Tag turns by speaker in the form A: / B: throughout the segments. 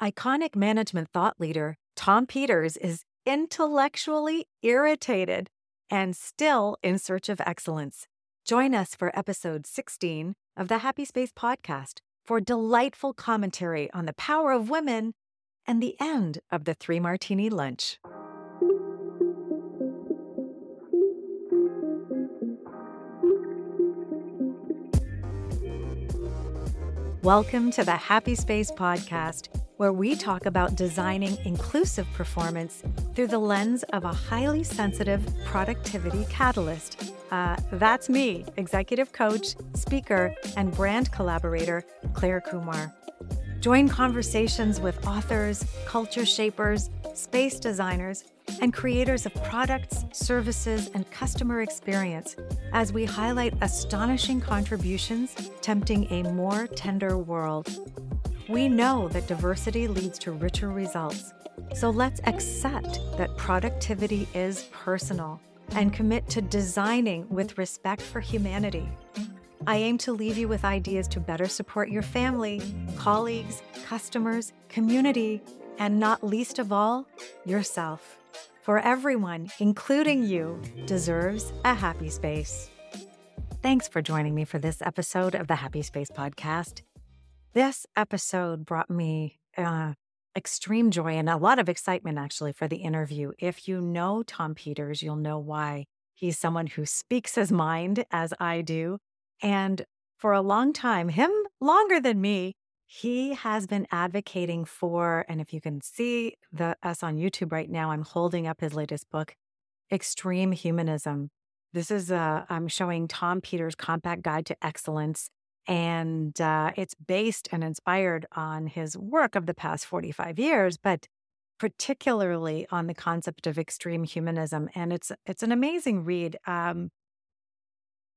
A: Iconic management thought leader Tom Peters is intellectually irritated and still in search of excellence. Join us for episode 16 of the Happy Space podcast for delightful commentary on the power of women and the end of the three martini lunch. Welcome to the Happy Space podcast, where we talk about designing inclusive performance through the lens of a highly sensitive productivity catalyst. Uh, that's me, executive coach, speaker, and brand collaborator, Claire Kumar. Join conversations with authors, culture shapers, space designers, and creators of products, services, and customer experience as we highlight astonishing contributions tempting a more tender world. We know that diversity leads to richer results, so let's accept that productivity is personal and commit to designing with respect for humanity. I aim to leave you with ideas to better support your family, colleagues, customers, community, and not least of all, yourself. For everyone, including you, deserves a happy space. Thanks for joining me for this episode of the Happy Space podcast. This episode brought me uh, extreme joy and a lot of excitement, actually, for the interview. If you know Tom Peters, you'll know why. He's someone who speaks his mind, as I do. And for a long time, him longer than me, he has been advocating for, and if you can see the us on YouTube right now, I'm holding up his latest book, Extreme Humanism. This is uh, I'm showing Tom Peters' Compact Guide to Excellence, and uh, it's based and inspired on his work of the past 45 years, but particularly on the concept of extreme humanism. And it's it's an amazing read. Um,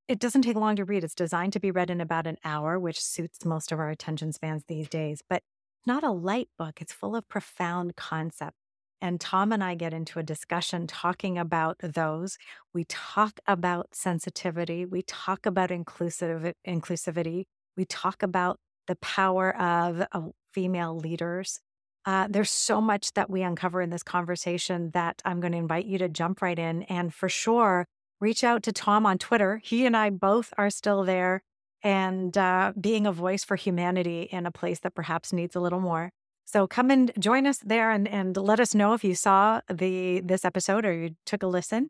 A: it doesn't take long to read. It's designed to be read in about an hour, which suits most of our attention spans these days. But not a light book. It's full of profound concept. And Tom and I get into a discussion talking about those. We talk about sensitivity. We talk about inclusive inclusivity. We talk about the power of uh, female leaders. Uh, there's so much that we uncover in this conversation that I'm going to invite you to jump right in. And for sure, reach out to Tom on Twitter. He and I both are still there and uh, being a voice for humanity in a place that perhaps needs a little more. So come and join us there and, and let us know if you saw the this episode or you took a listen.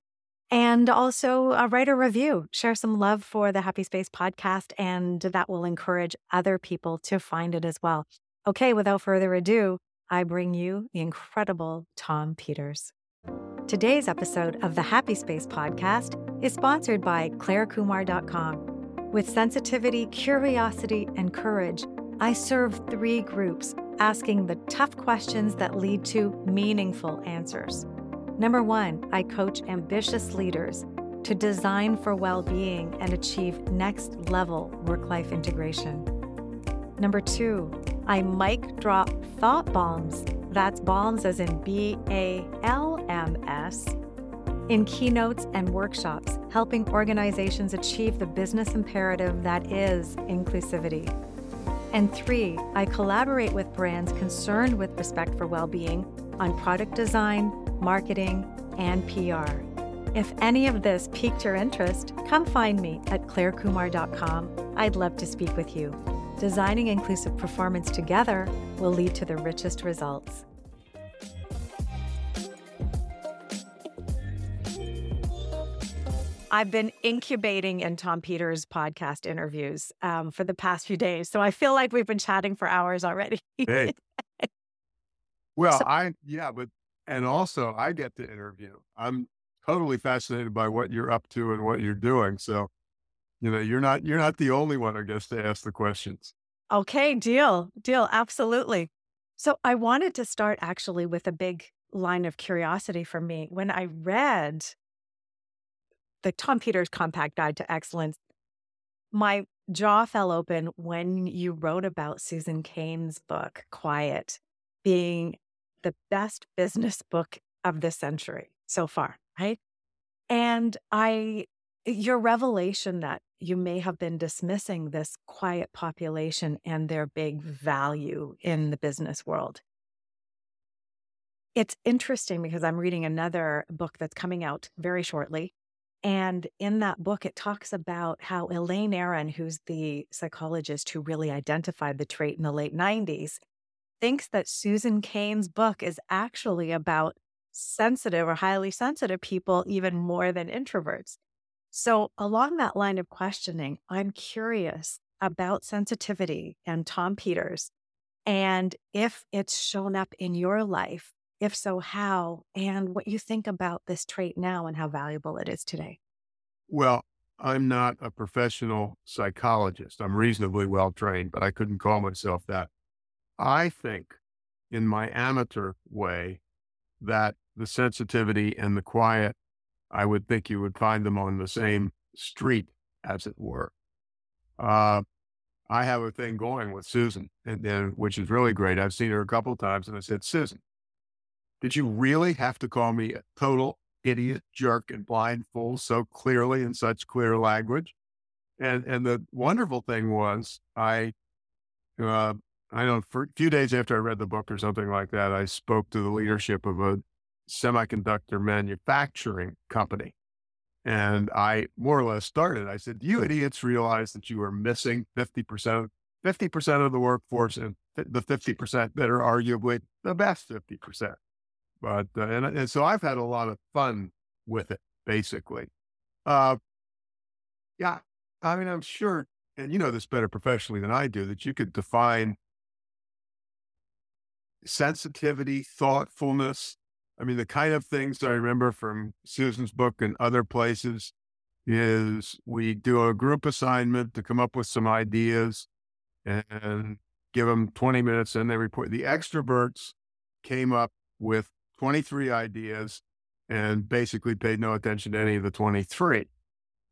A: And also uh, write a review, share some love for the Happy Space podcast, and that will encourage other people to find it as well. Okay, without further ado, I bring you the incredible Tom Peters. Today's episode of the Happy Space podcast is sponsored by ClaireKumar.com. With sensitivity, curiosity, and courage, I serve three groups asking the tough questions that lead to meaningful answers. Number one, I coach ambitious leaders to design for well being and achieve next level work life integration. Number two, I mic drop thought bombs that's bombs as in B A L M S. In keynotes and workshops, helping organizations achieve the business imperative that is inclusivity. And three, I collaborate with brands concerned with respect for well being on product design, marketing, and PR. If any of this piqued your interest, come find me at clairekumar.com. I'd love to speak with you. Designing inclusive performance together will lead to the richest results. I've been incubating in Tom Peters' podcast interviews um, for the past few days. So I feel like we've been chatting for hours already.
B: hey. Well, so, I, yeah, but, and also I get to interview. I'm totally fascinated by what you're up to and what you're doing. So you know, you're not you're not the only one, I guess, to ask the questions.
A: Okay, deal, deal, absolutely. So I wanted to start actually with a big line of curiosity for me when I read the Tom Peters Compact Guide to Excellence. My jaw fell open when you wrote about Susan Cain's book, Quiet, being the best business book of the century so far, right? And I, your revelation that you may have been dismissing this quiet population and their big value in the business world. it's interesting because I'm reading another book that's coming out very shortly. And in that book, it talks about how Elaine Aron, who's the psychologist who really identified the trait in the late 90s, thinks that Susan Cain's book is actually about sensitive or highly sensitive people even more than introverts. So, along that line of questioning, I'm curious about sensitivity and Tom Peters and if it's shown up in your life. If so, how? And what you think about this trait now and how valuable it is today.
B: Well, I'm not a professional psychologist. I'm reasonably well trained, but I couldn't call myself that. I think, in my amateur way, that the sensitivity and the quiet, I would think you would find them on the same street, as it were. Uh, I have a thing going with Susan, and, and which is really great. I've seen her a couple of times, and I said, Susan, did you really have to call me a total idiot, jerk, and blind fool so clearly in such clear language? And and the wonderful thing was, I, uh, I know for a few days after I read the book or something like that, I spoke to the leadership of a semiconductor manufacturing company, and I more or less started. I said, You idiots realize that you are missing 50%, 50% of the workforce and the 50% that are arguably the best 50%. But, uh, and, and so I've had a lot of fun with it, basically. Uh, yeah. I mean, I'm sure, and you know this better professionally than I do, that you could define sensitivity, thoughtfulness, I mean, the kind of things I remember from Susan's book and other places is we do a group assignment to come up with some ideas and give them 20 minutes and they report. The extroverts came up with 23 ideas and basically paid no attention to any of the 23.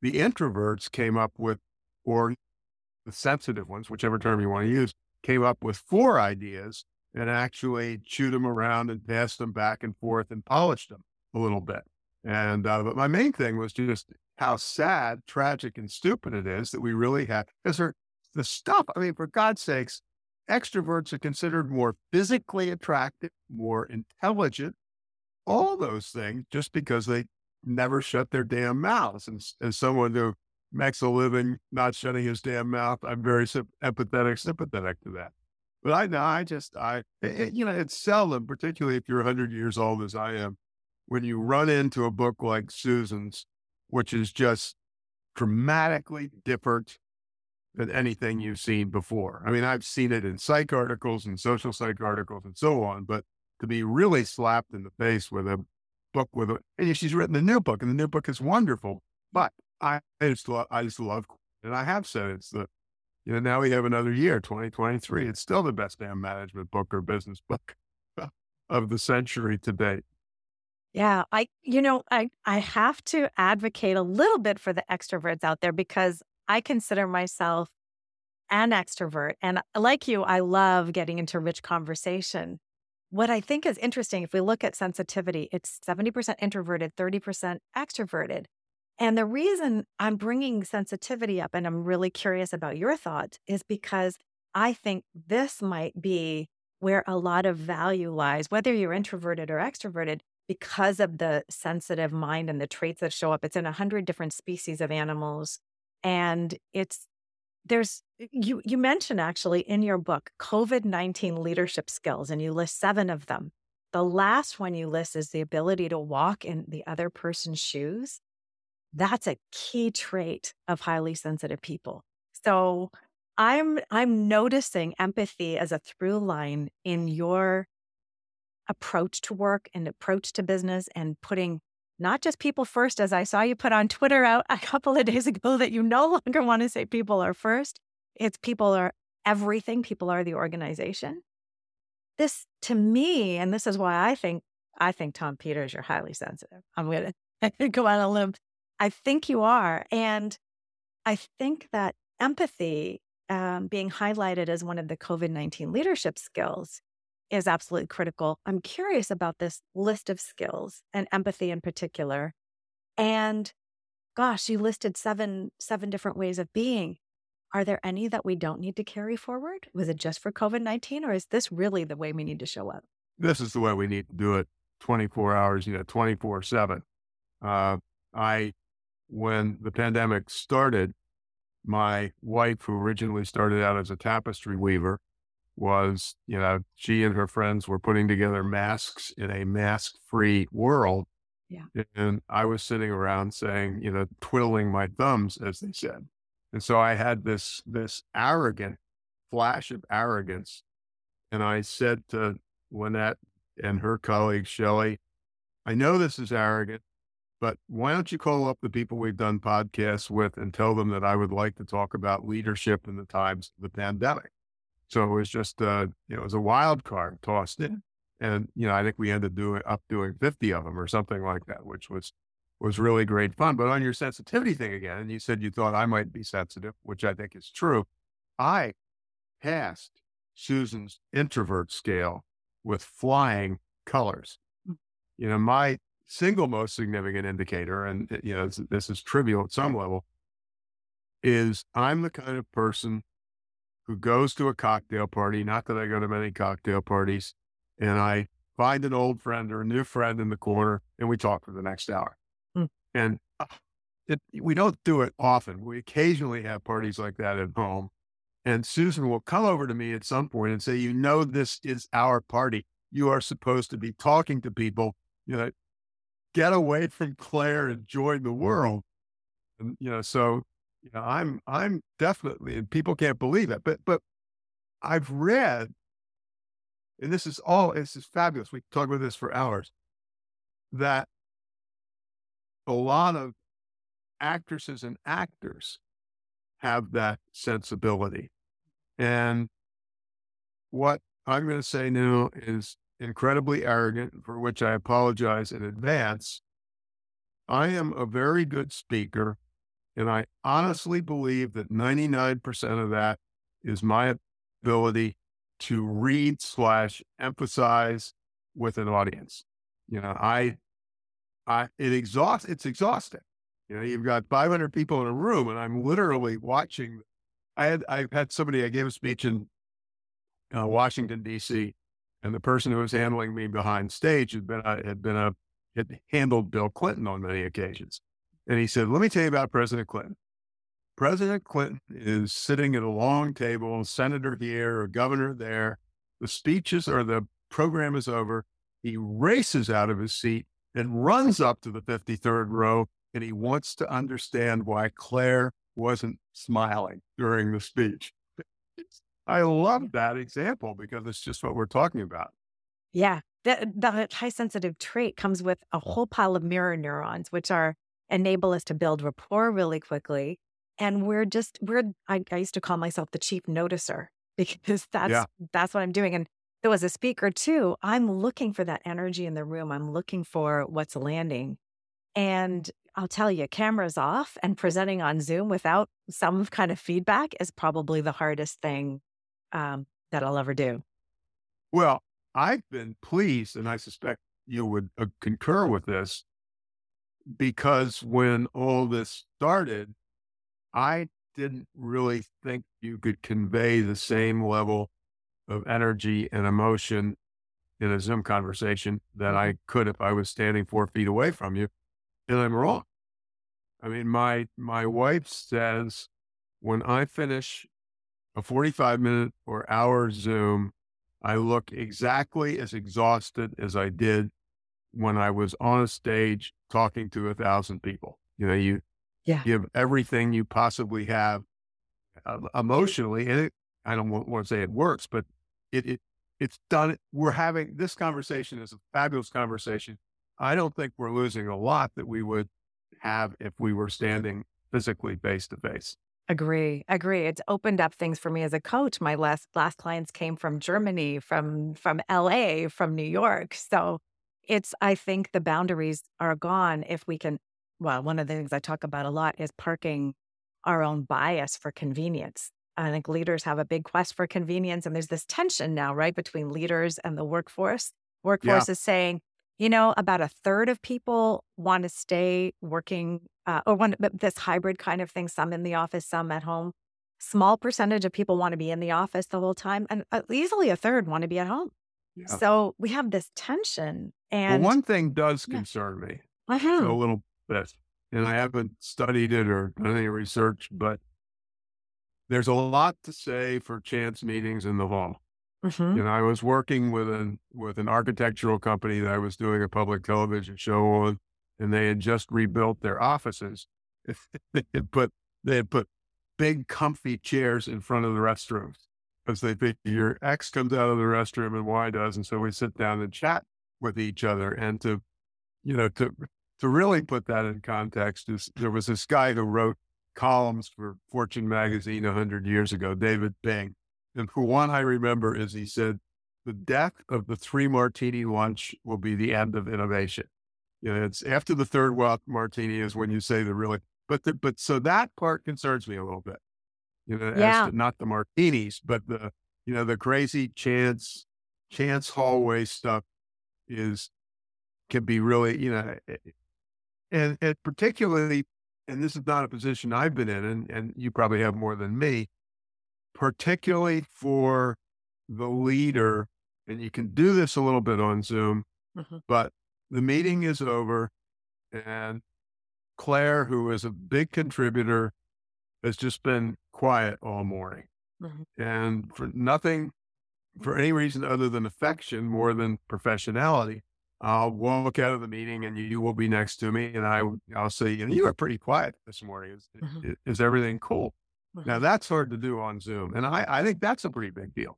B: The introverts came up with, or the sensitive ones, whichever term you want to use, came up with four ideas and actually chewed them around and passed them back and forth and polished them a little bit. And, uh, but my main thing was just how sad, tragic, and stupid it is that we really have, because the stuff, I mean, for God's sakes, extroverts are considered more physically attractive, more intelligent, all those things just because they never shut their damn mouths. And as someone who makes a living not shutting his damn mouth, I'm very empathetic, sympathetic to that. But I know, I just, I, it, you know, it's seldom, particularly if you're 100 years old as I am, when you run into a book like Susan's, which is just dramatically different than anything you've seen before. I mean, I've seen it in psych articles and social psych articles and so on, but to be really slapped in the face with a book with a, and she's written a new book and the new book is wonderful, but I, I just love, I just love, and I have said it's the you know, now we have another year, 2023. It's still the best damn management book or business book of the century to date.
A: Yeah, I you know, I I have to advocate a little bit for the extroverts out there because I consider myself an extrovert and like you, I love getting into rich conversation. What I think is interesting if we look at sensitivity, it's 70% introverted, 30% extroverted. And the reason I'm bringing sensitivity up and I'm really curious about your thoughts is because I think this might be where a lot of value lies, whether you're introverted or extroverted, because of the sensitive mind and the traits that show up. It's in a hundred different species of animals. And it's there's you you mentioned actually in your book COVID-19 leadership skills, and you list seven of them. The last one you list is the ability to walk in the other person's shoes. That's a key trait of highly sensitive people. So I'm I'm noticing empathy as a through line in your approach to work and approach to business and putting not just people first, as I saw you put on Twitter out a couple of days ago that you no longer want to say people are first. It's people are everything, people are the organization. This to me, and this is why I think I think Tom Peters, you're highly sensitive. I'm gonna go on a limb I think you are. And I think that empathy um, being highlighted as one of the COVID 19 leadership skills is absolutely critical. I'm curious about this list of skills and empathy in particular. And gosh, you listed seven seven different ways of being. Are there any that we don't need to carry forward? Was it just for COVID 19 or is this really the way we need to show up?
B: This is the way we need to do it. 24 hours, you know, 24 seven. Uh, I, when the pandemic started, my wife, who originally started out as a tapestry weaver, was, you know, she and her friends were putting together masks in a mask free world.
A: Yeah.
B: And I was sitting around saying, you know, twiddling my thumbs, as they said. And so I had this, this arrogant flash of arrogance. And I said to Lynette and her colleague, Shelly, I know this is arrogant, but why don't you call up the people we've done podcasts with and tell them that I would like to talk about leadership in the times of the pandemic? So it was just, uh, you know, it was a wild card tossed in. And, you know, I think we ended doing up doing 50 of them or something like that, which was, was really great fun. But on your sensitivity thing again, and you said you thought I might be sensitive, which I think is true. I passed Susan's introvert scale with flying colors. Hmm. You know, my single most significant indicator, and you know, this, this is trivial at some level, is I'm the kind of person who goes to a cocktail party. Not that I go to many cocktail parties, and I find an old friend or a new friend in the corner, and we talk for the next hour. Mm. And uh, it, we don't do it often. We occasionally have parties like that at home. And Susan will come over to me at some point and say, You know, this is our party. You are supposed to be talking to people. You know, get away from Claire and join the world. And, you know, so you know, I'm I'm definitely, and people can't believe it, but but I've read, and this is all this is fabulous. We talk about this for hours. That a lot of actresses and actors have that sensibility. And what I'm going to say now is incredibly arrogant, for which I apologize in advance. I am a very good speaker and I honestly believe that 99% of that is my ability to read slash emphasize with an audience. You know, I, I, it exhausts, it's exhausting. You know, you've got 500 people in a room and I'm literally watching. I had, I had somebody, I gave a speech in uh, Washington, DC, and the person who was handling me behind stage had been, a, had been a, had handled Bill Clinton on many occasions. And he said, Let me tell you about President Clinton. President Clinton is sitting at a long table, senator here, a governor there. The speeches or the program is over. He races out of his seat and runs up to the 53rd row and he wants to understand why Claire wasn't smiling during the speech. I love that example because it's just what we're talking about.
A: Yeah. The, the high sensitive trait comes with a whole pile of mirror neurons, which are enable us to build rapport really quickly. And we're just, we're, I, I used to call myself the chief noticer because that's, yeah. that's what I'm doing. And so as a speaker too, I'm looking for that energy in the room. I'm looking for what's landing. And I'll tell you, cameras off and presenting on Zoom without some kind of feedback is probably the hardest thing um, that I'll ever do.
B: Well, I've been pleased, and I suspect you would uh, concur with this, because when all this started, I didn't really think you could convey the same level of energy and emotion in a Zoom conversation that I mm-hmm. could if I was standing four feet away from you. And I'm wrong. I mean, my my wife says when I finish a 45 minute or hour Zoom, I look exactly as exhausted as I did when I was on a stage talking to a thousand people. You know, you yeah. give everything you possibly have uh, emotionally, and it, I don't want, want to say it works, but it, it it's done. We're having this conversation is a fabulous conversation. I don't think we're losing a lot that we would have if we were standing physically face to face.
A: Agree, agree. It's opened up things for me as a coach. My last last clients came from Germany, from from LA, from New York. So it's, I think the boundaries are gone if we can. Well, one of the things I talk about a lot is parking our own bias for convenience. I think leaders have a big quest for convenience, and there's this tension now, right, between leaders and the workforce. Workforce yeah. is saying, you know, about a third of people want to stay working uh, or want this hybrid kind of thing, some in the office, some at home. Small percentage of people want to be in the office the whole time, and uh, easily a third want to be at home. Yeah. So we have this tension And
B: well, one thing does concern me
A: uh-huh.
B: a little bit, and I haven't studied it or done any research, but there's a lot to say for chance meetings in the fall.
A: Mm-hmm.
B: Know, I was working with an with an architectural company that I was doing a public television show on, and they had just rebuilt their offices. they had put they had put big comfy chairs in front of the restrooms because they figure X comes out of the restroom and Y does, and so we sit down and chat with each other. And to, you know, to to really put that in context, is there was this guy who wrote columns for Fortune magazine hundred years ago, David Bing, and for one I remember is he said, "The death of the three martini lunch will be the end of innovation." You know, it's after the third martini is when you say the really, but the, but so that part concerns me a little bit. You know,
A: yeah.
B: not the martinis, but the you know the crazy chance chance hallway stuff is can be really you know, and and particularly, and this is not a position I've been in, and and you probably have more than me, particularly for the leader, and you can do this a little bit on Zoom, mm-hmm. but the meeting is over and Claire, who is a big contributor, has just been quiet all morning. Mm-hmm. And for nothing, for any reason other than affection more than professionality, I'll walk out of the meeting and you will be next to me. And I, I'll say, you know, you are pretty quiet this morning. Is, mm-hmm. is everything cool? Mm-hmm. Now that's hard to do on Zoom. And I, I think that's a pretty big deal.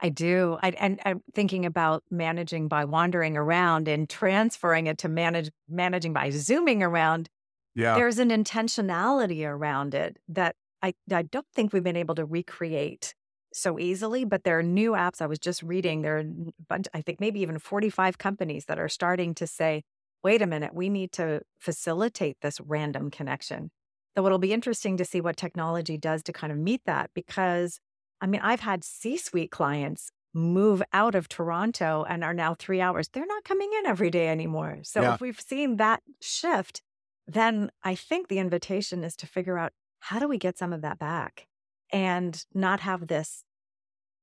A: I do. I, and I'm thinking about managing by wandering around and transferring it to manage managing by zooming around.
B: Yeah.
A: There's an intentionality around it that I, I don't think we've been able to recreate so easily, but there are new apps. I was just reading there are, a bunch, I think maybe even 45 companies that are starting to say, wait a minute, we need to facilitate this random connection. So it'll be interesting to see what technology does to kind of meet that because I mean, I've had C suite clients move out of Toronto and are now three hours. They're not coming in every day anymore. So yeah. if we've seen that shift, then I think the invitation is to figure out how do we get some of that back and not have this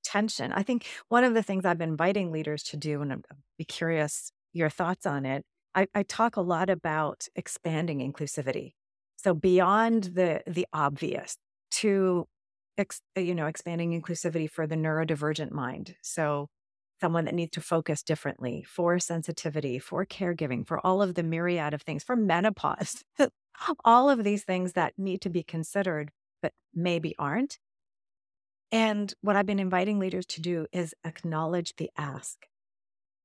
A: tension. I think one of the things I've been inviting leaders to do, and I'd be curious your thoughts on it. I, I talk a lot about expanding inclusivity. So beyond the the obvious to ex, you know, expanding inclusivity for the neurodivergent mind. So someone that needs to focus differently for sensitivity, for caregiving, for all of the myriad of things, for menopause, all of these things that need to be considered, but maybe aren't. And what I've been inviting leaders to do is acknowledge the ask.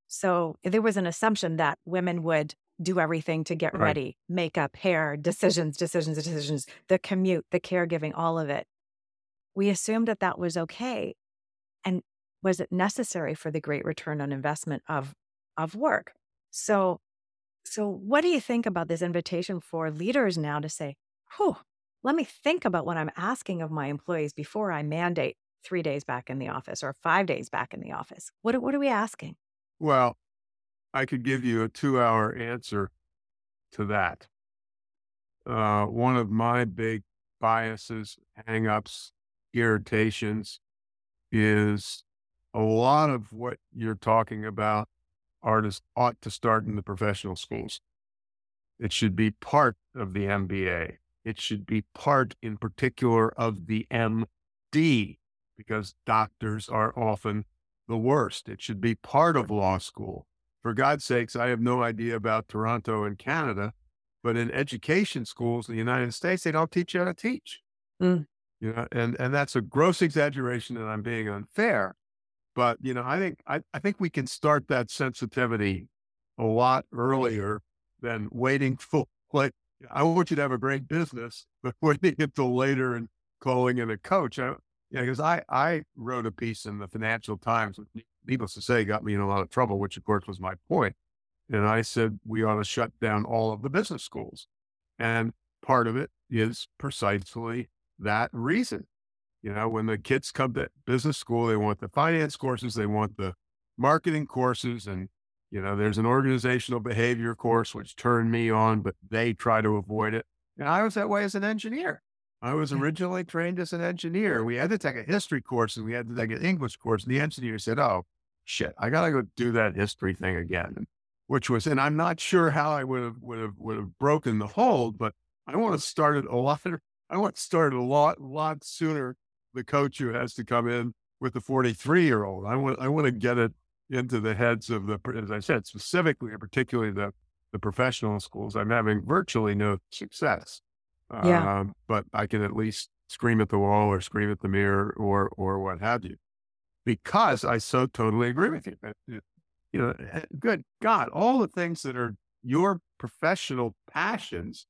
A: So there was an assumption that women would do everything to get right. ready makeup, hair, decisions, decisions, decisions, the commute, the caregiving, all of it we assumed that that was okay. And was it necessary for the great return on investment of, of work? So, so what do you think about this invitation for leaders now to say, whew, let me think about what I'm asking of my employees before I mandate three days back in the office or five days back in the office? What, what are we asking?
B: Well, I could give you a two hour answer to that. Uh, one of my big biases, hangups, irritations is a lot of what you're talking about artists ought to start in the professional schools. It should be part of the MBA. It should be part in particular of the MD because doctors are often the worst. It should be part of law school. For God's sakes, I have no idea about Toronto and Canada, but in education schools in the United States, they don't teach you how to teach. Mm you know, and and that's a gross exaggeration, and I'm being unfair. But you know, I think I, I think we can start that sensitivity a lot earlier than waiting for like I want you to have a great business, before but get to later and calling in a coach. I, yeah, because I I wrote a piece in the Financial Times, which, needless to say, got me in a lot of trouble, which of course was my point. And I said we ought to shut down all of the business schools, and part of it is precisely that reason. You know, when the kids come to business school, they want the finance courses, they want the marketing courses, and you know, there's an organizational behavior course which turned me on, but they try to avoid it. And I was that way as an engineer. I was originally trained as an engineer. We had to take a history course and we had to take an English course. And the engineer said, Oh, shit, I got to go do that history thing again. Which was, and I'm not sure how I would have, would have, would have broken the hold, but I want to start it a lot. I want to start it a lot, lot sooner. The coach who has to come in with the 43 year old. I want, I want to get it into the heads of the, as I said, specifically and particularly the, the professional schools. I'm having virtually no success.
A: Yeah.
B: Um, but I can at least scream at the wall or scream at the mirror or, or what have you, because I so totally agree with you. You know, eh, good God, all the things that are your professional passions,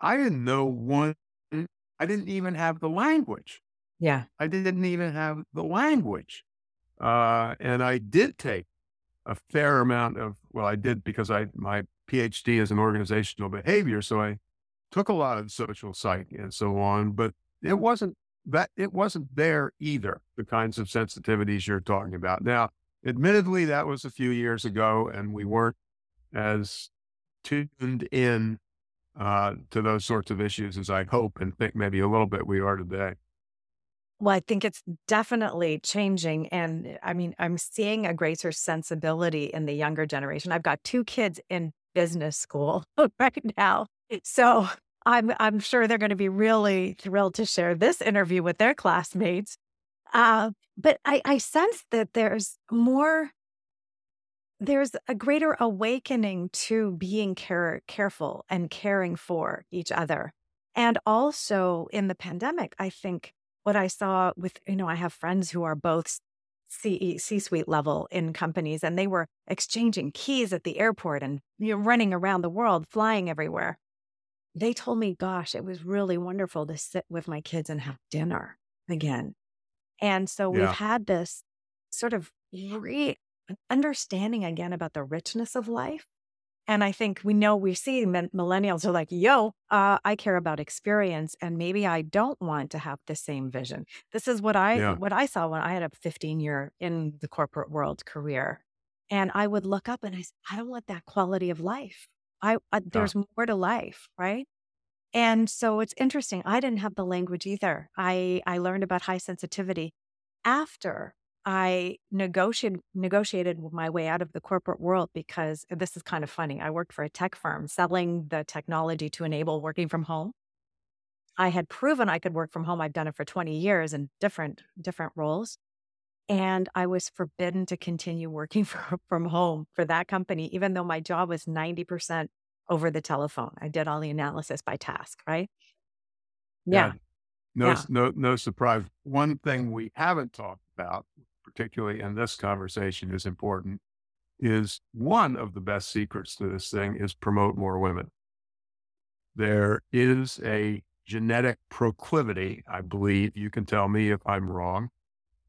B: I didn't know one, I didn't even have the language.
A: Yeah.
B: I didn't even have the language. Uh, and I did take a fair amount of, well, I did because I, my PhD is in organizational behavior. So I took a lot of social psych and so on, but it wasn't that, it wasn't there either. The kinds of sensitivities you're talking about. Now, admittedly, that was a few years ago and we weren't as tuned in uh, to those sorts of issues as I hope and think maybe a little bit we are today.
A: Well, I think it's definitely changing. And I mean, I'm seeing a greater sensibility in the younger generation. I've got two kids in business school right now. So I'm I'm sure they're going to be really thrilled to share this interview with their classmates. Uh, but I, I sense that there's more there's a greater awakening to being care, careful and caring for each other. And also in the pandemic, I think what I saw with, you know, I have friends who are both C suite level in companies and they were exchanging keys at the airport and you know, running around the world, flying everywhere. They told me, gosh, it was really wonderful to sit with my kids and have dinner again. And so yeah. we've had this sort of re understanding again about the richness of life and I think we know we see millennials are like, yo, uh, I care about experience, and maybe I don't want to have the same vision. This is what I yeah. what I saw when I had a 15 year in the corporate world career, and I would look up and I said, I don't want that quality of life. I, I there's more to life, right? And so it's interesting. I didn't have the language either. I I learned about high sensitivity after I negotiated negotiated my way out of the corporate world because this is kind of funny. I worked for a tech firm selling the technology to enable working from home. I had proven I could work from home. I've done it for 20 years in different different roles. And I was forbidden to continue working for, from home for that company, even though my job was 90% over the telephone. I did all the analysis by task, right? Yeah. yeah.
B: No, yeah. no, no surprise. One thing we haven't talked about particularly in this conversation, is important is one of the best secrets to this thing is promote more women. There is a genetic proclivity, I believe. You can tell me if I'm wrong.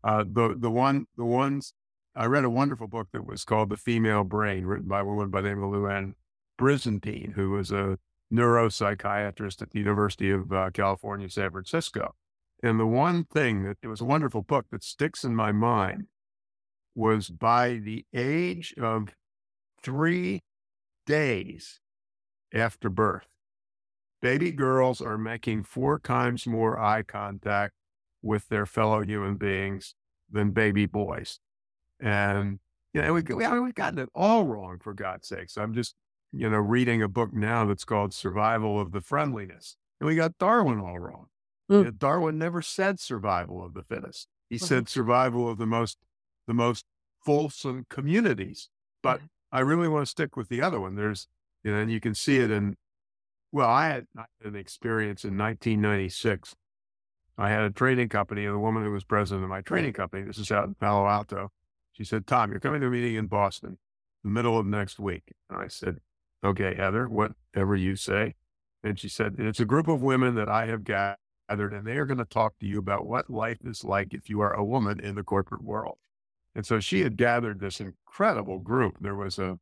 B: Uh, the the one the ones I read a wonderful book that was called The Female Brain, written by a woman by the name of Louann Brizendine, who was a neuropsychiatrist at the University of uh, California, San Francisco. And the one thing that it was a wonderful book that sticks in my mind was by the age of three days after birth, baby girls are making four times more eye contact with their fellow human beings than baby boys. And, you know, we, we, we've gotten it all wrong, for God's sakes. I'm just, you know, reading a book now that's called Survival of the Friendliest. And we got Darwin all wrong. Mm. Darwin never said survival of the fittest. He mm-hmm. said survival of the most the most fulsome communities. But I really want to stick with the other one. There's you know, and you can see it in well, I had, I had an experience in 1996. I had a training company, and the woman who was president of my training company, this is out in Palo Alto, she said, Tom, you're coming to a meeting in Boston the middle of next week. And I said, Okay, Heather, whatever you say. And she said, It's a group of women that I have got gathered and they are going to talk to you about what life is like if you are a woman in the corporate world. And so she had gathered this incredible group. There was a,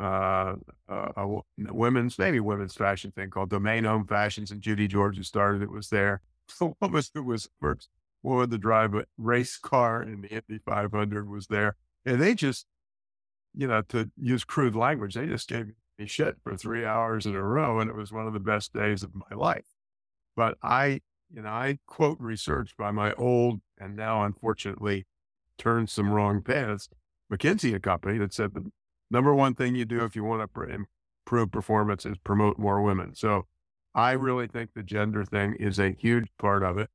B: uh, a, a women's, maybe women's fashion thing called Domain Home Fashions, and Judy George, who started it, was there. The woman who was first woman to drive a race car in the Indy 500 was there. And they just, you know, to use crude language, they just gave me shit for three hours in a row. And it was one of the best days of my life. But I you know, I quote research by my old and now unfortunately turned some wrong paths, McKinsey and Company that said the number one thing you do if you want to improve performance is promote more women. So I really think the gender thing is a huge part of it.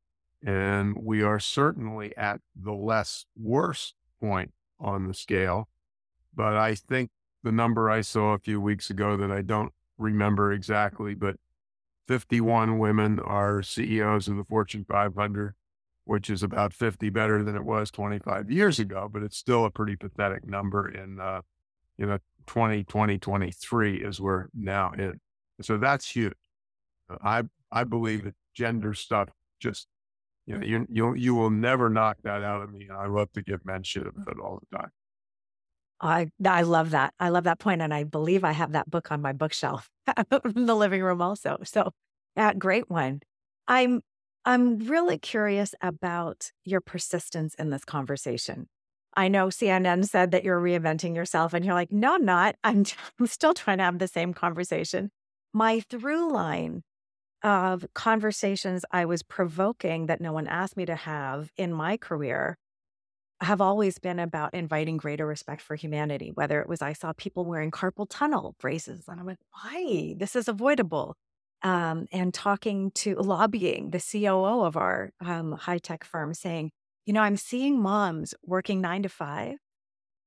B: And we are certainly at the less worse point on the scale. But I think the number I saw a few weeks ago that I don't remember exactly, but 51 women are CEOs of the Fortune 500, which is about 50 better than it was 25 years ago, but it's still a pretty pathetic number in, uh, you know, 2020, 23 is we're now in. So that's huge. I, I believe that gender stuff just, you know, you, you, you will never knock that out of me. I love to give men shit about it all the time.
A: I I love that. I love that point, and I believe I have that book on my bookshelf in the living room also. So, yeah, great one. I'm I'm really curious about your persistence in this conversation. I know CNN said that you're reinventing yourself, and you're like, no, I'm not. I'm, I'm still trying to have the same conversation. My through line of conversations I was provoking that no one asked me to have in my career have always been about inviting greater respect for humanity. Whether it was I saw people wearing carpal tunnel braces, and I went, why? This is avoidable. Um, and talking to lobbying the COO of our um, high tech firm saying, you know, I'm seeing moms working nine to five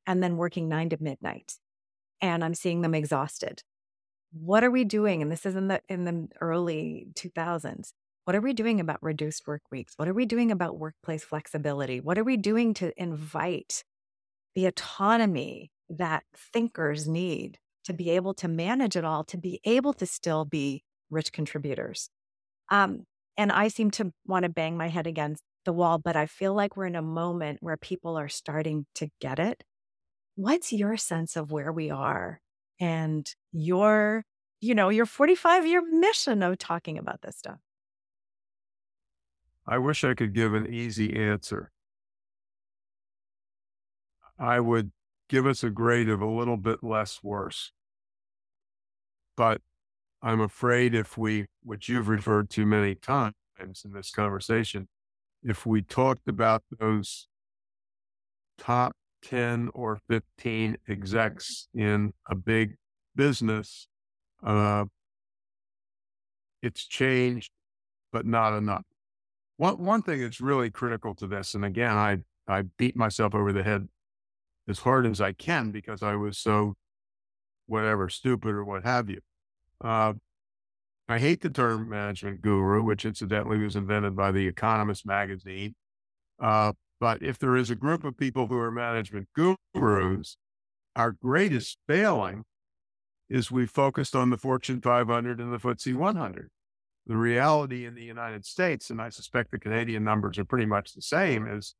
A: and then working nine to midnight, and I'm seeing them exhausted. What are we doing? And this is in the in the early 2000s. What are we doing about reduced work weeks? What are we doing about workplace flexibility? What are we doing to invite the autonomy that thinkers need to be able to manage it all, to be able to still be rich contributors? Um, and I seem to want to bang my head against the wall, but I feel like we're in a moment where people are starting to get it. What's your sense of where we are and your, you know, your 45 year mission of talking about this stuff?
B: I wish I could give an easy answer. I would give us a grade of a little bit less worse. But I'm afraid if we, which you've referred to many times in this conversation, if we talked about those top 10 or 15 execs in a big business, uh, it's changed, but not enough. One one thing that's really critical to this, and again, I I beat myself over the head as hard as I can because I was so whatever stupid or what have you. Uh, I hate the term management guru, which incidentally was invented by the Economist magazine. Uh, but if there is a group of people who are management gurus, our greatest failing is we focused on the Fortune 500 and the FTSE 100. The reality in the United States, and I suspect the Canadian numbers are pretty much the same, is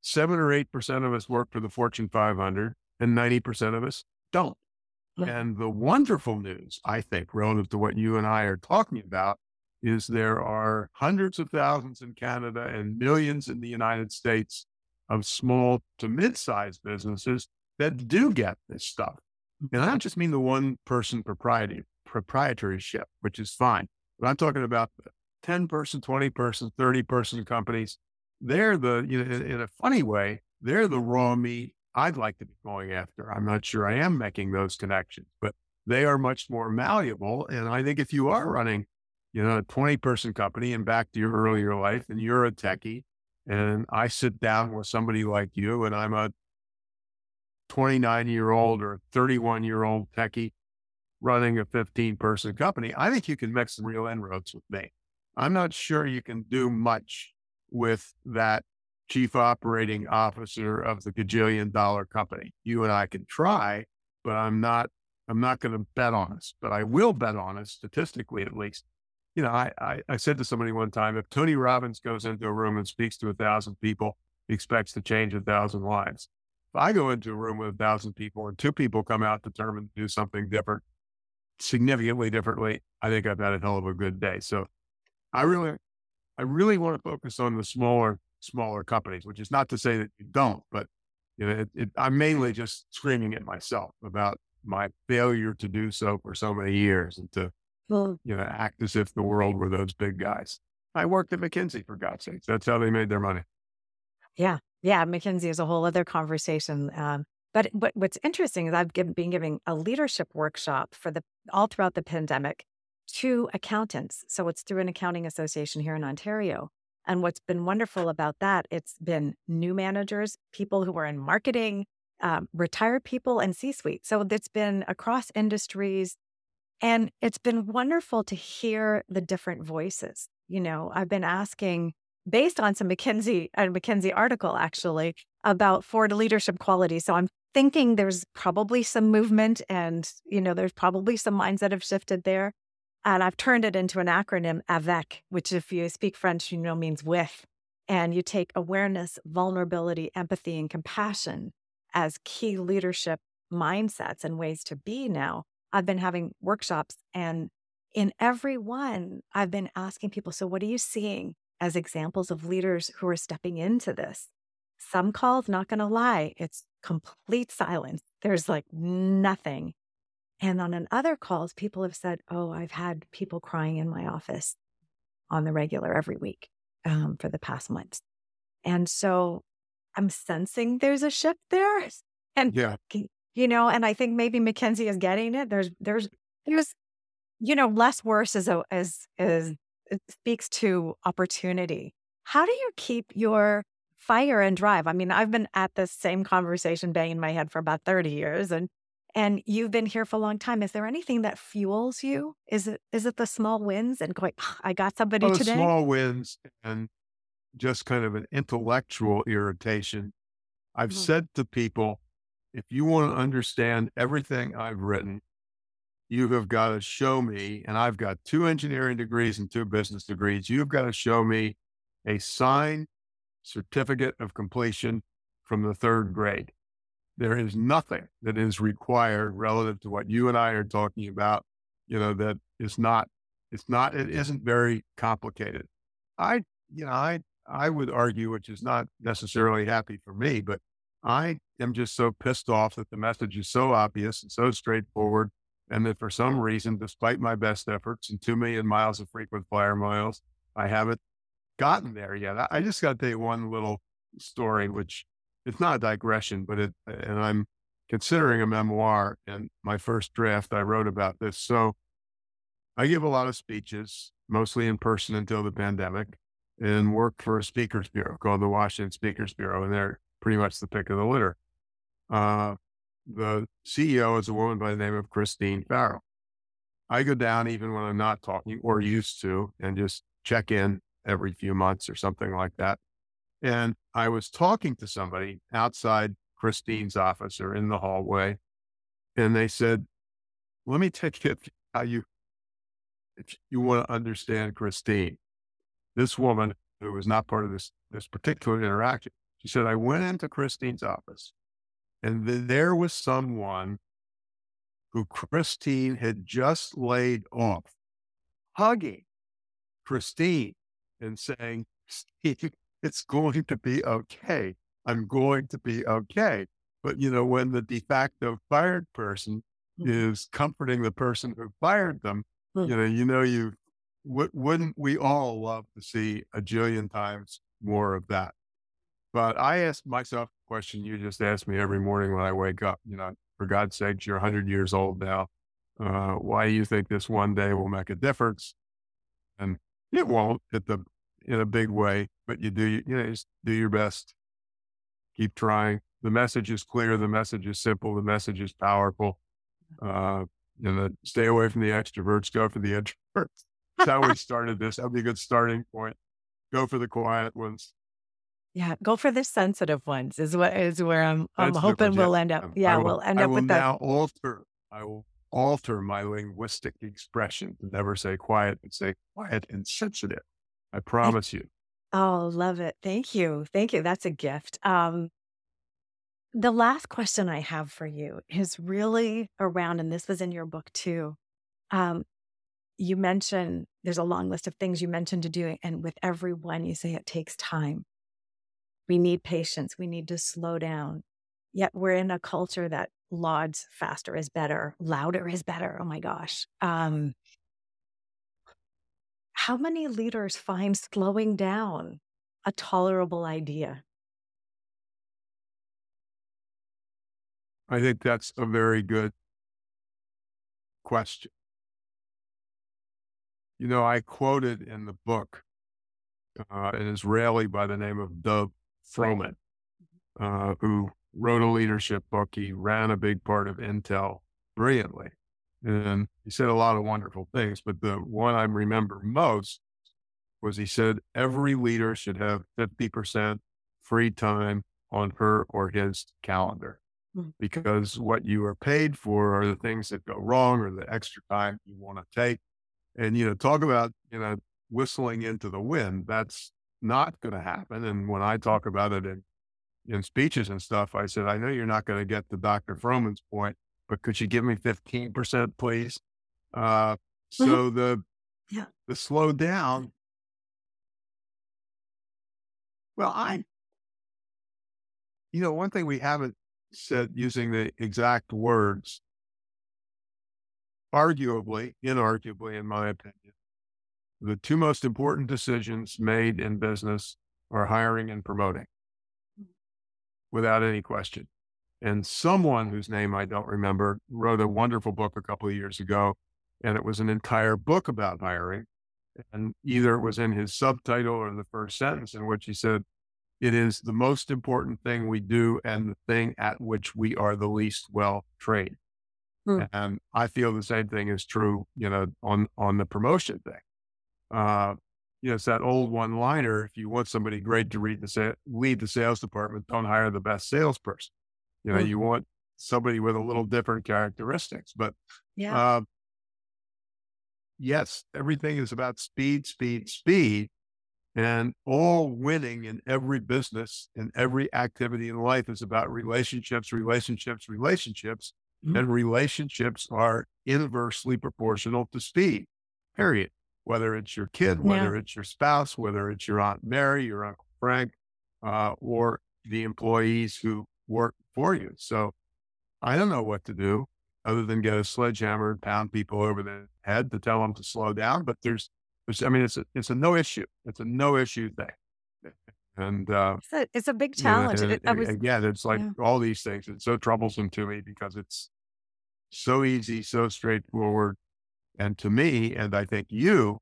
B: seven or 8% of us work for the Fortune 500 and 90% of us don't. And the wonderful news, I think, relative to what you and I are talking about, is there are hundreds of thousands in Canada and millions in the United States of small to mid sized businesses that do get this stuff. And I don't just mean the one person propriety, proprietorship, which is fine. But I'm talking about 10 person, 20 person, 30 person companies. They're the, you know, in, a funny way, they're the raw meat I'd like to be going after. I'm not sure I am making those connections, but they are much more malleable. And I think if you are running, you know, a 20 person company and back to your earlier life and you're a techie and I sit down with somebody like you and I'm a 29 year old or 31 year old techie running a 15 person company, I think you can make some real inroads with me. I'm not sure you can do much with that chief operating officer of the gajillion dollar company. You and I can try, but I'm not, I'm not going to bet on us, but I will bet on us statistically at least. You know, I, I, I said to somebody one time, if Tony Robbins goes into a room and speaks to a thousand people, he expects to change a thousand lives. If I go into a room with a thousand people and two people come out determined to do something different, significantly differently, I think I've had a hell of a good day. So I really, I really want to focus on the smaller, smaller companies, which is not to say that you don't, but you know, it, it, I'm mainly just screaming at myself about my failure to do so for so many years and to, well, you know, act as if the world were those big guys. I worked at McKinsey for God's sakes. That's how they made their money.
A: Yeah. Yeah. McKinsey is a whole other conversation. Um, But but what's interesting is I've given, been giving a leadership workshop for the all throughout the pandemic to accountants. So it's through an accounting association here in Ontario. And what's been wonderful about that, it's been new managers, people who are in marketing, um, retired people, and C suite. So it's been across industries. And it's been wonderful to hear the different voices. You know, I've been asking, based on some McKinsey and McKinsey article actually about Ford leadership quality. So I'm thinking there's probably some movement and, you know, there's probably some minds that have shifted there. And I've turned it into an acronym, AVEC, which, if you speak French, you know means with. And you take awareness, vulnerability, empathy, and compassion as key leadership mindsets and ways to be now. I've been having workshops, and in every one, I've been asking people, So, what are you seeing as examples of leaders who are stepping into this? Some calls, not going to lie, it's complete silence. There's like nothing. And on an other calls, people have said, Oh, I've had people crying in my office on the regular every week um, for the past months. And so I'm sensing there's a shift there. And,
B: yeah.
A: you know, and I think maybe McKinsey is getting it. There's, there's, there's, you know, less worse as a, as, as it speaks to opportunity. How do you keep your fire and drive? I mean, I've been at this same conversation banging my head for about 30 years and and you've been here for a long time. Is there anything that fuels you? Is it is it the small wins and going, I got somebody
B: oh,
A: today?
B: Small wins and just kind of an intellectual irritation. I've mm-hmm. said to people, if you want to understand everything I've written, you have got to show me, and I've got two engineering degrees and two business degrees. You've got to show me a signed certificate of completion from the third grade. There is nothing that is required relative to what you and I are talking about, you know, that is not, it's not, it isn't very complicated. I, you know, I, I would argue, which is not necessarily happy for me, but I am just so pissed off that the message is so obvious and so straightforward. And that for some reason, despite my best efforts and 2 million miles of frequent flyer miles, I haven't gotten there yet. I, just got to tell you one little story, which it's not a digression, but it, and I'm considering a memoir. And my first draft, I wrote about this. So I give a lot of speeches, mostly in person until the pandemic, and work for a speakers bureau called the Washington Speakers Bureau. And they're pretty much the pick of the litter. Uh, the CEO is a woman by the name of Christine Farrell. I go down even when I'm not talking or used to and just check in every few months or something like that. And I was talking to somebody outside Christine's office or in the hallway, and they said, Let me take you how you, if you want to understand Christine, this woman who was not part of this, this particular interaction, she said, I went into Christine's office, and there was someone who Christine had just laid off, hugging Christine and saying, it's going to be okay. I'm going to be okay. But, you know, when the de facto fired person mm-hmm. is comforting the person who fired them, mm-hmm. you know, you know, you w- wouldn't we all love to see a jillion times more of that? But I ask myself the question you just ask me every morning when I wake up, you know, for God's sakes, you're 100 years old now. Uh, why do you think this one day will make a difference? And it won't at the in a big way, but you do, you know, just do your best. Keep trying. The message is clear. The message is simple. The message is powerful. Uh, and the, stay away from the extroverts. Go for the introverts. That's how we started this. That'd be a good starting point. Go for the quiet ones.
A: Yeah, go for the sensitive ones is what is where I'm. I'm hoping we'll end up. Yeah,
B: will,
A: we'll end up with
B: that. Now alter. I will alter my linguistic expression to never say quiet, but say quiet and sensitive. I promise you.
A: Oh, love it. Thank you. Thank you. That's a gift. Um, the last question I have for you is really around, and this was in your book too. Um, you mentioned there's a long list of things you mentioned to do, and with every one, you say it takes time. We need patience. We need to slow down. Yet we're in a culture that lauds faster is better, louder is better. Oh my gosh. Um, how many leaders find slowing down a tolerable idea?
B: I think that's a very good question. You know, I quoted in the book uh, an Israeli by the name of Dov Frohman, uh, who wrote a leadership book. He ran a big part of Intel brilliantly. And he said a lot of wonderful things, but the one I remember most was he said every leader should have 50% free time on her or his calendar mm. because what you are paid for are the things that go wrong or the extra time you want to take. And, you know, talk about, you know, whistling into the wind. That's not going to happen. And when I talk about it in, in speeches and stuff, I said, I know you're not going to get the Dr. Frohman's point, but could you give me 15%, please? Uh, mm-hmm. so the, yeah. the slow down. Well, I, you know, one thing we haven't said using the exact words, arguably, inarguably, in my opinion, the two most important decisions made in business are hiring and promoting without any question. And someone whose name I don't remember wrote a wonderful book a couple of years ago, and it was an entire book about hiring. And either it was in his subtitle or the first sentence in which he said, it is the most important thing we do and the thing at which we are the least well trained. Hmm. And I feel the same thing is true, you know, on, on the promotion thing. Uh, you know, it's that old one liner. If you want somebody great to read the sa- lead the sales department, don't hire the best salesperson. You know, hmm. you want somebody with a little different characteristics, but, yeah. Uh, yes, everything is about speed, speed, speed. And all winning in every business and every activity in life is about relationships, relationships, relationships. Mm-hmm. And relationships are inversely proportional to speed, period. Whether it's your kid, whether yeah. it's your spouse, whether it's your Aunt Mary, your Uncle Frank, uh, or the employees who work for you. So I don't know what to do other than get a sledgehammer and pound people over the head to tell them to slow down. But there's which I mean, it's a, it's a no issue. It's a no issue thing. And uh,
A: it's, a, it's a big challenge.
B: You know, it, was, again, it's like yeah. all these things. It's so troublesome to me because it's so easy, so straightforward, and to me, and I think you,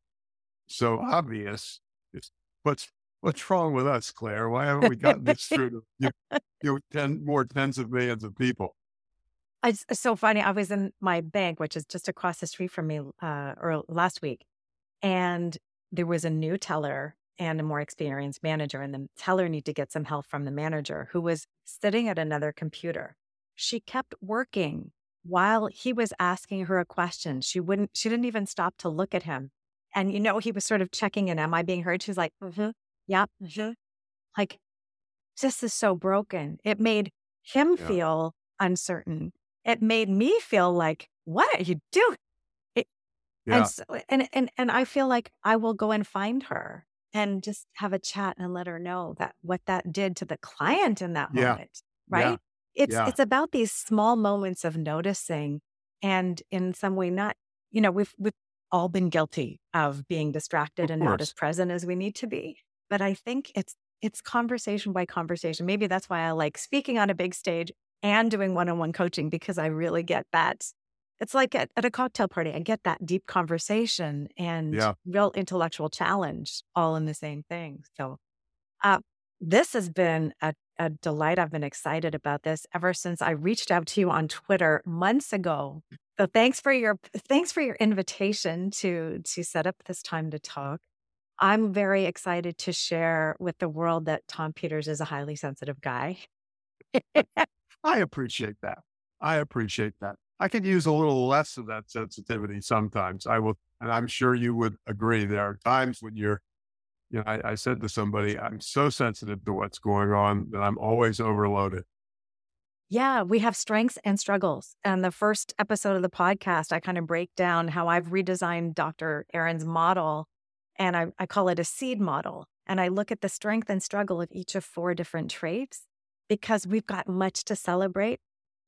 B: so obvious. What's what's wrong with us, Claire? Why haven't we gotten this through to you, you ten more tens of millions of people?
A: It's so funny. I was in my bank, which is just across the street from me, uh, or last week, and there was a new teller and a more experienced manager, and the teller needed to get some help from the manager who was sitting at another computer. She kept working while he was asking her a question. She wouldn't, she didn't even stop to look at him. And, you know, he was sort of checking in. Am I being heard? She's like, mm-hmm, yeah, mm-hmm. Like, this is so broken. It made him yeah. feel uncertain. It made me feel like, what are you doing? Yeah. And, so, and and and I feel like I will go and find her and just have a chat and let her know that what that did to the client in that yeah. moment, right? Yeah. It's it's about these small moments of noticing and in some way not, you know, we've we've all been guilty of being distracted of and not as present as we need to be. But I think it's it's conversation by conversation. Maybe that's why I like speaking on a big stage and doing one-on-one coaching because I really get that it's like at, at, a cocktail party, I get that deep conversation and yeah. real intellectual challenge all in the same thing. So, uh, this has been a, a delight. I've been excited about this ever since I reached out to you on Twitter months ago. So thanks for your thanks for your invitation to to set up this time to talk. I'm very excited to share with the world that Tom Peters is a highly sensitive guy.
B: I appreciate that. I appreciate that. I could use a little less of that sensitivity sometimes. I will, and I'm sure you would agree. There are times when you're, you know, I, I said to somebody, I'm so sensitive to what's going on that I'm always overloaded.
A: Yeah, we have strengths and struggles. And the first episode of the podcast, I kind of break down how I've redesigned Dr. Aron's model, and I, I call it a seed model. And I look at the strength and struggle of each of four different traits because we've got much to celebrate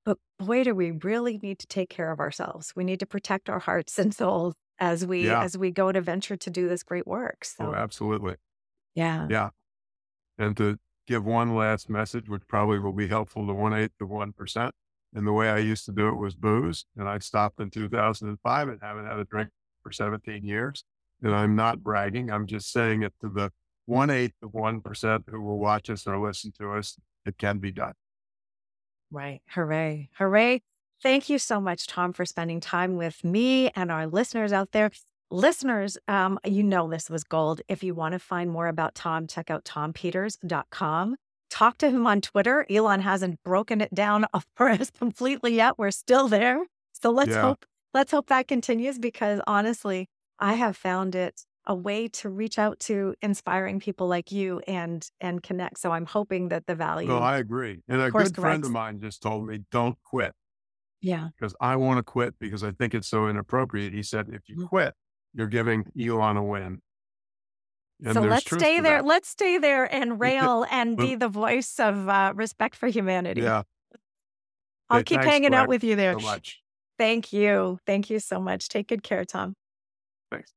A: but boy, do we really need to take care of ourselves. We need to protect our hearts and souls as we yeah. as we go to venture to do this great work.
B: Oh, so, oh, absolutely.
A: Yeah.
B: Yeah. And to give one last message, which probably will be helpful to one eighth of one percent, And the way I used to do it was booze. And I stopped in 2005 and haven't had a drink for 17 years. And I'm not bragging. I'm just saying it to the one eighth of 1% who will watch us or listen to us. It can be done.
A: Right. Hooray. Hooray. Thank you so much, Tom, for spending time with me and our listeners out there. Listeners, um, you know this was gold. If you want to find more about Tom, check out tompeters.com. Talk to him on Twitter. Elon hasn't broken it down for us completely yet. We're still there. So let's yeah. hope let's hope that continues because honestly, I have found it a way to reach out to inspiring people like you and and connect. So I'm hoping that the value.
B: No, I agree. And a good friend of mine just told me, "Don't quit."
A: Yeah.
B: Because I want to quit because I think it's so inappropriate. He said, "If you mm. quit, you're giving Elon a win."
A: And so let's stay there. That. Let's stay there and rail and be the voice of uh, respect for humanity.
B: Yeah.
A: I'll hey, keep
B: thanks,
A: hanging out with you there.
B: So much.
A: Thank you. Thank you so much. Take good care, Tom.
B: Thanks.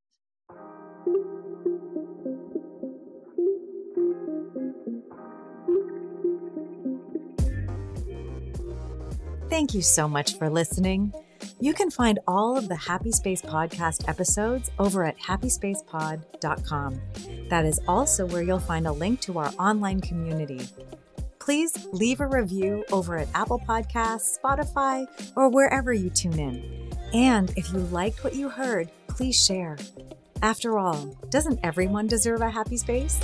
A: Thank you so much for listening. You can find all of the Happy Space podcast episodes over at happyspacepod.com. That is also where you'll find a link to our online community. Please leave a review over at Apple Podcasts, Spotify, or wherever you tune in. And if you liked what you heard, please share. After all, doesn't everyone deserve a happy space?